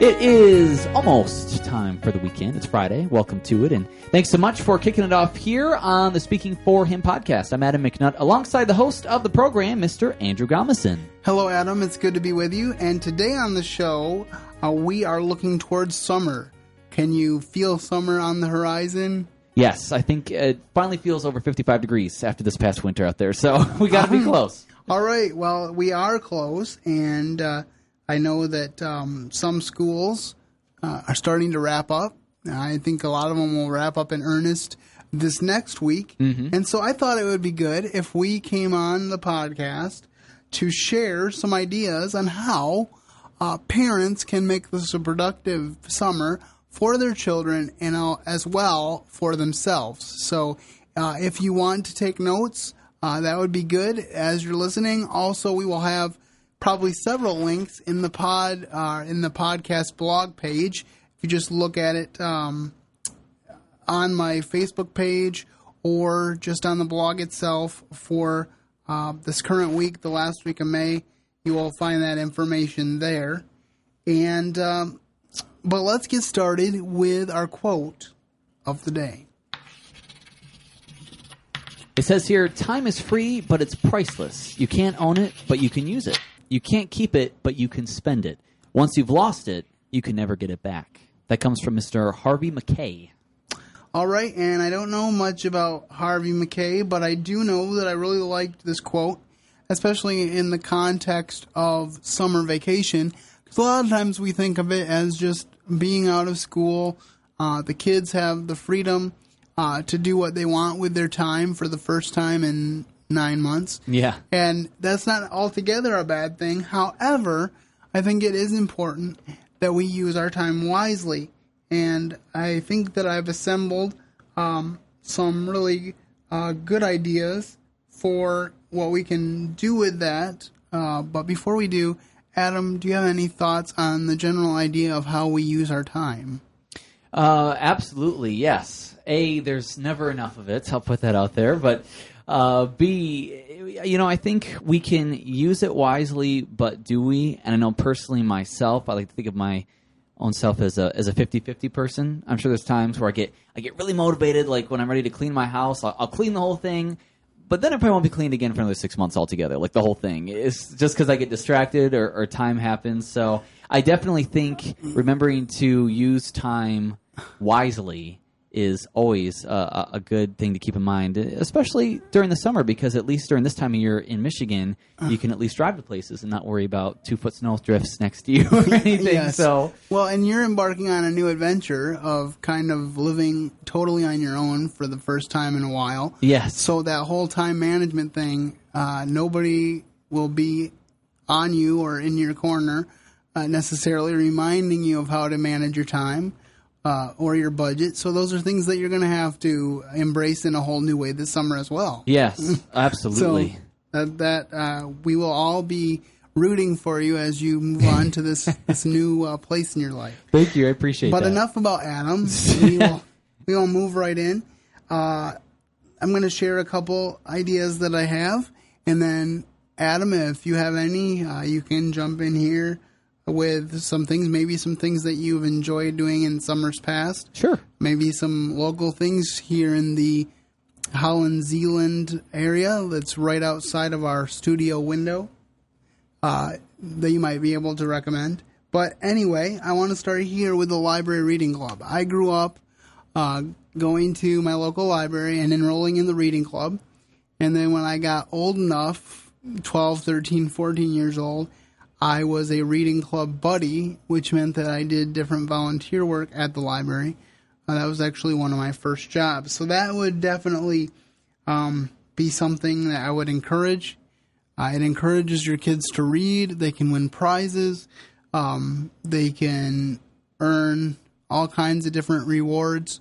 It is almost time for the weekend. It's Friday. Welcome to it. And thanks so much for kicking it off here on the Speaking for Him podcast. I'm Adam McNutt alongside the host of the program, Mr. Andrew Gomison. Hello, Adam. It's good to be with you. And today on the show, uh, we are looking towards summer. Can you feel summer on the horizon? Yes, I think it finally feels over 55 degrees after this past winter out there. So we got to be close. All right. Well, we are close. And uh, I know that um, some schools uh, are starting to wrap up. I think a lot of them will wrap up in earnest this next week. And so I thought it would be good if we came on the podcast to share some ideas on how uh, parents can make this a productive summer for their children and uh, as well for themselves. So uh, if you want to take notes, uh, that would be good as you're listening. Also, we will have probably several links in the pod uh, in the podcast blog page. If you just look at it um, on my Facebook page or just on the blog itself for uh, this current week, the last week of May, you will find that information there. And um, but let's get started with our quote of the day. It says here, time is free, but it's priceless. You can't own it, but you can use it. You can't keep it, but you can spend it. Once you've lost it, you can never get it back. That comes from Mr. Harvey Mackay. All right, and I don't know much about Harvey Mackay, but I do know that I really liked this quote, especially in the context of summer vacation. Because a lot of times we think of it as just being out of school. Uh, the kids have the freedom uh, to do what they want with their time for the first time in nine months. Yeah. And that's not altogether a bad thing. However, I think it is important that we use our time wisely. And I think that I've assembled um, some really uh, good ideas for what we can do with that. Uh, but before we do, Adam, do you have any thoughts on the general idea of how we use our time? Uh, absolutely, yes. A, there's never enough of it. I'll put that out there. But uh, B, you know, I think we can use it wisely, but do we? And I know personally myself, I like to think of my own self as a as a 50-50 person. I'm sure there's times where I get I get really motivated, like when I'm ready to clean my house, I'll, I'll clean the whole thing. But then it probably won't be cleaned again for another six months altogether, like the whole thing. is just because I get distracted or, or time happens. So I definitely think remembering to use time wisely is always a, a- a good thing to keep in mind, especially during the summer, because at least during this time of year in Michigan, you can at least drive to places and not worry about two foot snow drifts next to you or anything. Yes. So Well, and you're embarking on a new adventure of kind of living totally on your own for the first time in a while. yes, So that whole time management thing, uh, nobody will be on you or in your corner uh, necessarily reminding you of how to manage your time uh, or your budget. So those are things that you're going to have to embrace in a whole new way this summer as well. yes, So absolutely. that, that uh, we will all be rooting for you as you move on to this this new uh, place in your life. Thank you, I appreciate But that. enough about Adam. we will we will move right in. Uh, I'm going to share a couple ideas that I have, and then Adam, if you have any, uh, you can jump in here with some things. Maybe some things that you've enjoyed doing in summers past. Sure. Maybe some local things here in the Holland Zeeland area that's right outside of our studio window uh, that you might be able to recommend. But anyway, I want to start here with the Library Reading Club. I grew up uh, going to my local library and enrolling in the reading club. And then when I got old enough, 12, 13, 14 years old, I was a reading club buddy, which meant that I did different volunteer work at the library. Uh, that was actually one of my first jobs. So that would definitely um, be something that I would encourage. Uh, it encourages your kids to read. They can win prizes. Um, they can earn all kinds of different rewards.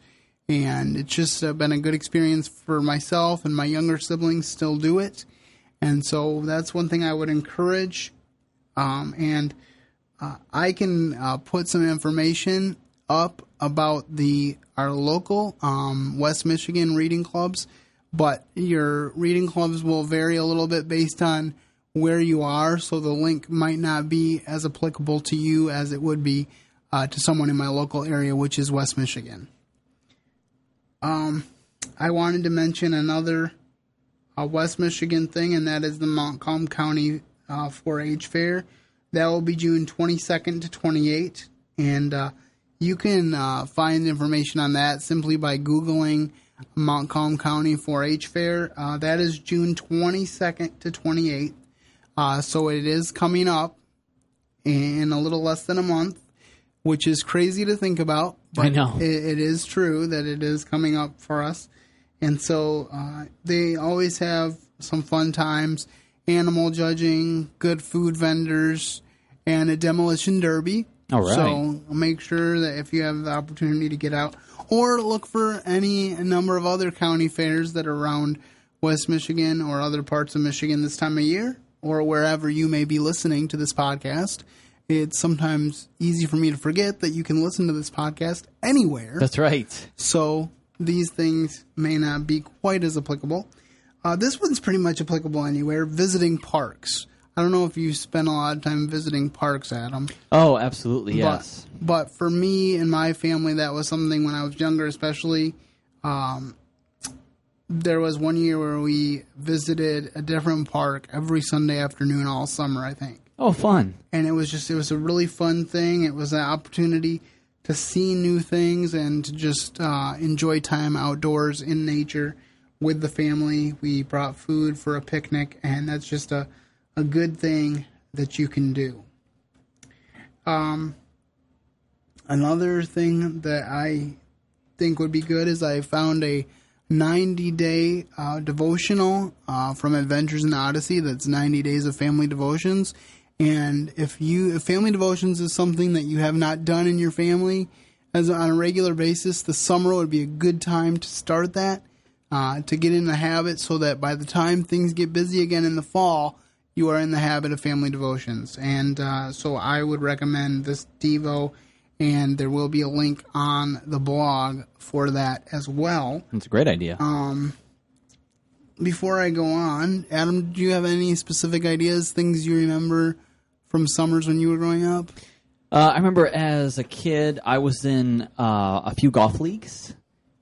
And it's just uh, been a good experience for myself and my younger siblings still do it. And so that's one thing I would encourage. Um, and uh, I can uh, put some information up about the our local um, West Michigan reading clubs, but your reading clubs will vary a little bit based on where you are, so the link might not be as applicable to you as it would be uh, to someone in my local area, which is West Michigan. Um, I wanted to mention another uh, West Michigan thing, and that is the Montcalm County uh, 4-H Fair. That will be June 22nd to 28th, and uh, you can uh, find information on that simply by googling Montcalm County 4-H Fair. Uh, that is June 22nd to 28th, uh, so it is coming up in a little less than a month, which is crazy to think about. I know. It, it is true that it is coming up for us. And so uh, they always have some fun times animal judging, good food vendors, and a demolition derby. All right. So make sure that if you have the opportunity to get out, or look for any number of other county fairs that are around West Michigan or other parts of Michigan this time of year, or wherever you may be listening to this podcast. It's sometimes easy for me to forget that you can listen to this podcast anywhere. That's right. So these things may not be quite as applicable. Uh, this one's pretty much applicable anywhere. Visiting parks. I don't know if you spend a lot of time visiting parks, Adam. Oh, absolutely. Yes. But, but for me and my family, that was something when I was younger, especially. Um, there was one year where we visited a different park every Sunday afternoon all summer, I think. Oh, fun. And it was just, it was a really fun thing. It was an opportunity to see new things and to just uh, enjoy time outdoors in nature with the family. We brought food for a picnic, and that's just a, a good thing that you can do. Um, another thing that I think would be good is I found a 90 day uh, devotional uh, from Adventures in Odyssey that's 90 days of family devotions. And if you if family devotions is something that you have not done in your family as on a regular basis, the summer would be a good time to start that uh, to get in the habit, so that by the time things get busy again in the fall, you are in the habit of family devotions. And uh, so I would recommend this Devo, and there will be a link on the blog for that as well. That's a great idea. Um, before I go on, Adam, do you have any specific ideas, things you remember from summers when you were growing up? Uh, I remember as a kid, I was in uh, a few golf leagues.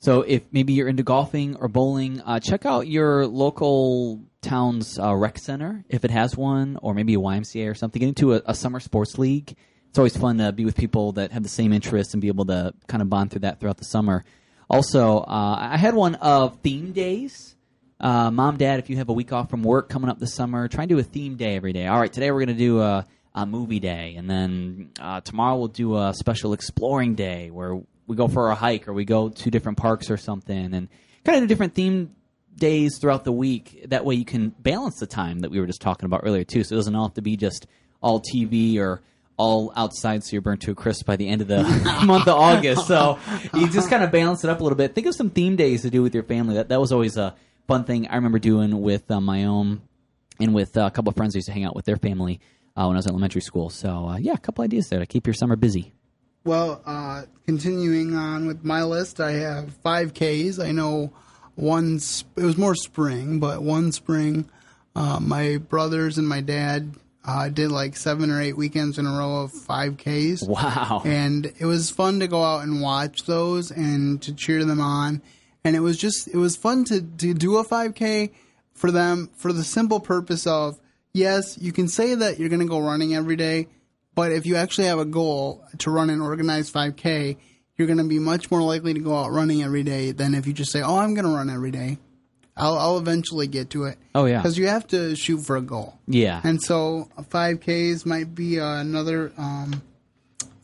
So if maybe you're into golfing or bowling, uh, check out your local town's uh, rec center if it has one, or maybe a YMCA or something. Get into a, a summer sports league. It's always fun to be with people that have the same interests and be able to kind of bond through that throughout the summer. Also, uh, I had one of theme days. Uh, Mom, Dad, if you have a week off from work coming up this summer, try and do a theme day every day. All right, today we're going to do a, a movie day, and then uh, tomorrow we'll do a special exploring day where we go for a hike or we go to different parks or something, and kind of do different theme days throughout the week. That way you can balance the time that we were just talking about earlier too. So it doesn't all have to be just all TV or all outside so you're burnt to a crisp by the end of the month of August. So you just kind of balance it up a little bit. Think of some theme days to do with your family. That that was always a fun thing I remember doing with uh, my own and with uh, a couple of friends I used to hang out with their family uh, when I was in elementary school. So uh, yeah, a couple ideas there to keep your summer busy. Well, uh, continuing on with my list, I have five Ks. I know one. Sp- it was more spring, but one spring, uh, my brothers and my dad uh, did like seven or eight weekends in a row of five Ks. Wow. And it was fun to go out and watch those and to cheer them on. And it was just it was fun to to do a five K for them for the simple purpose of yes, you can say that you're going to go running every day, but if you actually have a goal to run an organized 5K, you're going to be much more likely to go out running every day than if you just say, "Oh, I'm going to run every day." I'll, I'll eventually get to it. Oh, yeah. because you have to shoot for a goal. Yeah. And so 5Ks might be uh, another um,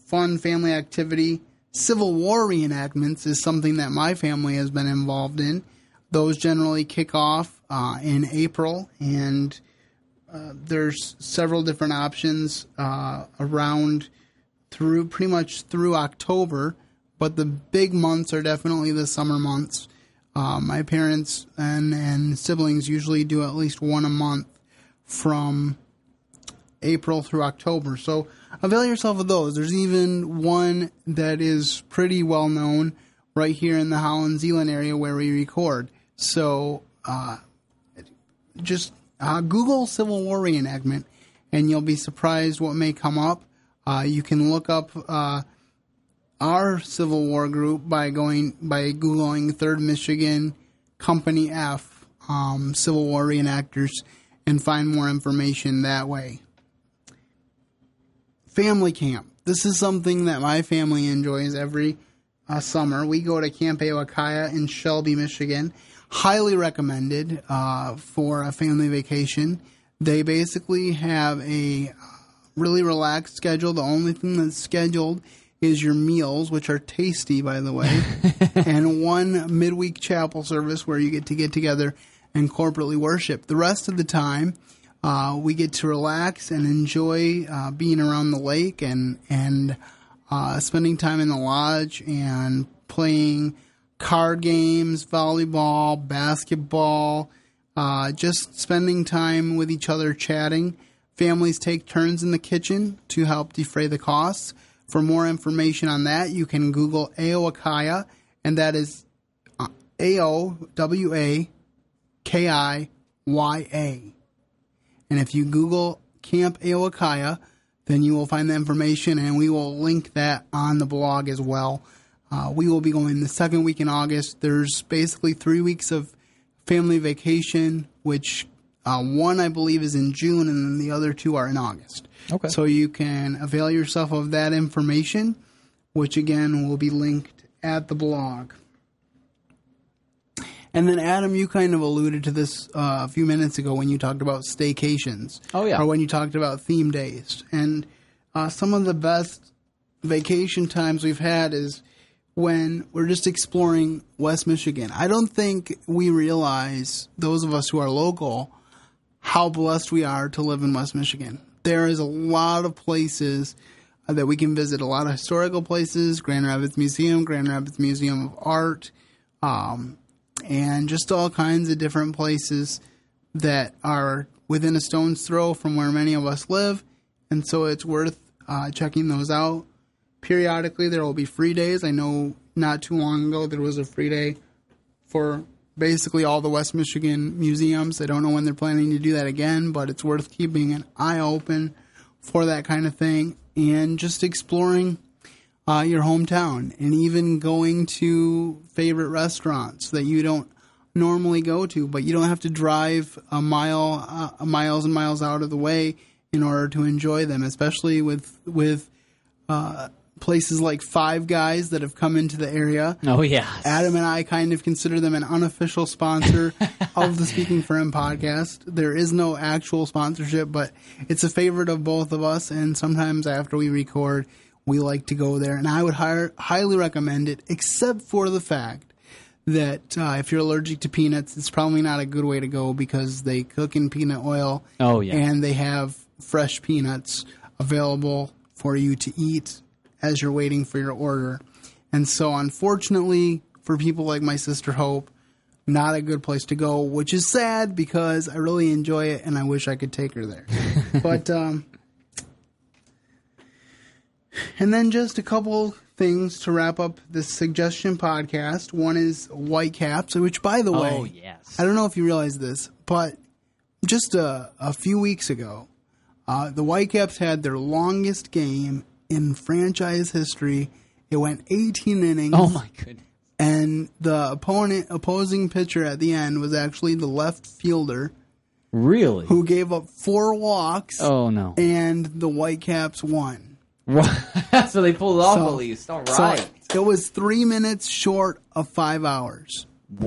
fun family activity. Civil War reenactments is something that my family has been involved in. Those generally kick off uh, in April, and uh, there's several different options uh, around through pretty much through October. But the big months are definitely the summer months. Uh, my parents and, and siblings usually do at least one a month from April through October. So avail yourself of those. There's even one that is pretty well known right here in the Holland Zeeland area where we record. So uh, just uh, Google Civil War reenactment and you'll be surprised what may come up. Uh, you can look up uh, our Civil War group by going by googling Third Michigan Company F um, Civil War reenactors and find more information that way. Family camp. This is something that my family enjoys every uh, summer. We go to Camp Aowakiya in Shelby, Michigan. Highly recommended uh, for a family vacation. They basically have a really relaxed schedule. The only thing that's scheduled is your meals, which are tasty, by the way, and one midweek chapel service where you get to get together and corporately worship. The rest of the time, uh, we get to relax and enjoy uh, being around the lake and and uh, spending time in the lodge and playing card games, volleyball, basketball, uh, just spending time with each other, chatting. Families take turns in the kitchen to help defray the costs. For more information on that, you can Google Aowakiya, and that is A O W A K I Y A. And if you Google Camp Aowakiya, then you will find the information, and we will link that on the blog as well. Uh, we will be going the second week in August. There's basically three weeks of family vacation, which uh, one I believe is in June, and then the other two are in August. Okay. So you can avail yourself of that information, which again will be linked at the blog. And then, Adam, you kind of alluded to this uh, a few minutes ago when you talked about staycations. Oh, yeah. Or when you talked about theme days. And uh, some of the best vacation times we've had is when we're just exploring West Michigan. I don't think we realize, those of us who are local, how blessed we are to live in West Michigan. There is a lot of places that we can visit, a lot of historical places, Grand Rapids Museum, Grand Rapids Museum of Art, um, and just all kinds of different places that are within a stone's throw from where many of us live. And so it's worth uh, checking those out. Periodically, there will be free days. I know not too long ago there was a free day for basically all the West Michigan museums. I don't know when they're planning to do that again, but it's worth keeping an eye open for that kind of thing and just exploring uh, your hometown and even going to favorite restaurants that you don't normally go to, but you don't have to drive a mile, uh, miles and miles out of the way in order to enjoy them, especially with with uh, places like Five Guys that have come into the area. Oh yeah. Adam and I kind of consider them an unofficial sponsor of the Speaking for Him podcast. There is no actual sponsorship, but it's a favorite of both of us. And sometimes after we record, we like to go there. And I would hire, highly recommend it, except for the fact that uh, if you're allergic to peanuts, it's probably not a good way to go because they cook in peanut oil. Oh, yeah. And they have fresh peanuts available for you to eat as you're waiting for your order. And so, unfortunately, for people like my sister Hope, not a good place to go, which is sad because I really enjoy it and I wish I could take her there. but, um, and then just a couple things to wrap up this suggestion podcast. One is Whitecaps, which, by the way, Oh yes. I don't know if you realize this, but just a, a few weeks ago, uh, the Whitecaps had their longest game in franchise history. It went 18 innings, Oh my goodness. and the opponent opposing pitcher at the end was actually the left fielder Really? who gave up four walks, Oh no. and the Whitecaps won. so they pulled off So- at least. All So right. it was three minutes short of five hours.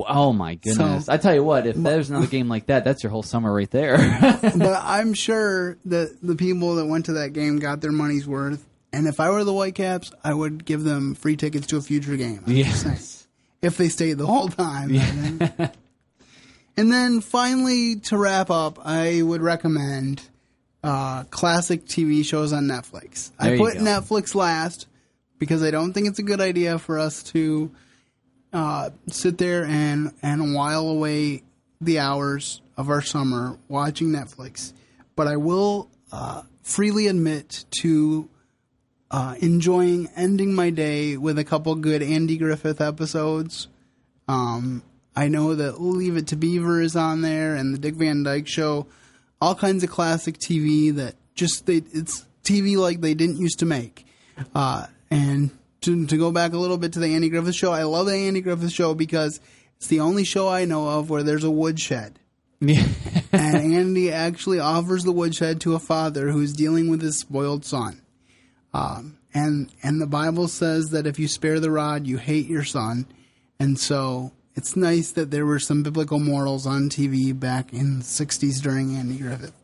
Oh my goodness. So- I tell you what, if there's another game like that, that's your whole summer right there. but I'm sure that the people that went to that game got their money's worth. And if I were the Whitecaps, I would give them free tickets to a future game. I'm yes. If they stayed the whole time. and then finally, to wrap up, I would recommend uh, classic TV shows on Netflix. There I put. Netflix last because I don't think it's a good idea for us to uh, sit there and, and while away the hours of our summer watching Netflix. But I will uh, freely admit to uh, enjoying ending my day with a couple good Andy Griffith episodes. Um, I know that Leave It to Beaver is on there and the Dick Van Dyke Show, all kinds of classic TV that just they it's TV like they didn't used to make, uh, and to, to go back a little bit to the Andy Griffith Show, I love the Andy Griffith Show because it's the only show I know of where there's a woodshed. Yeah. and Andy actually offers the woodshed to a father who's dealing with his spoiled son. Um, and and the Bible says that if you spare the rod, you hate your son. And so it's nice that there were some biblical morals on TV back in the 60s during Andy Griffith.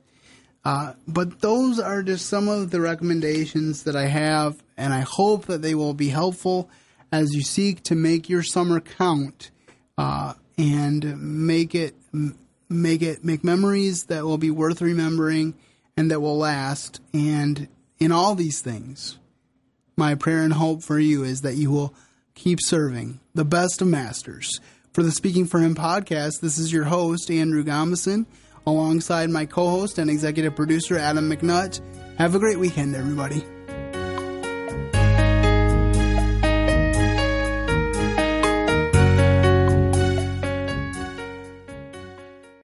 Uh, but those are just some of the recommendations that I have, and I hope that they will be helpful as you seek to make your summer count uh, and make it make it make memories that will be worth remembering and that will last. And in all these things, my prayer and hope for you is that you will keep serving the best of masters. For the Speaking for Him podcast, this is your host, Andrew Gomison, alongside my co host and executive producer, Adam McNutt. Have a great weekend, everybody.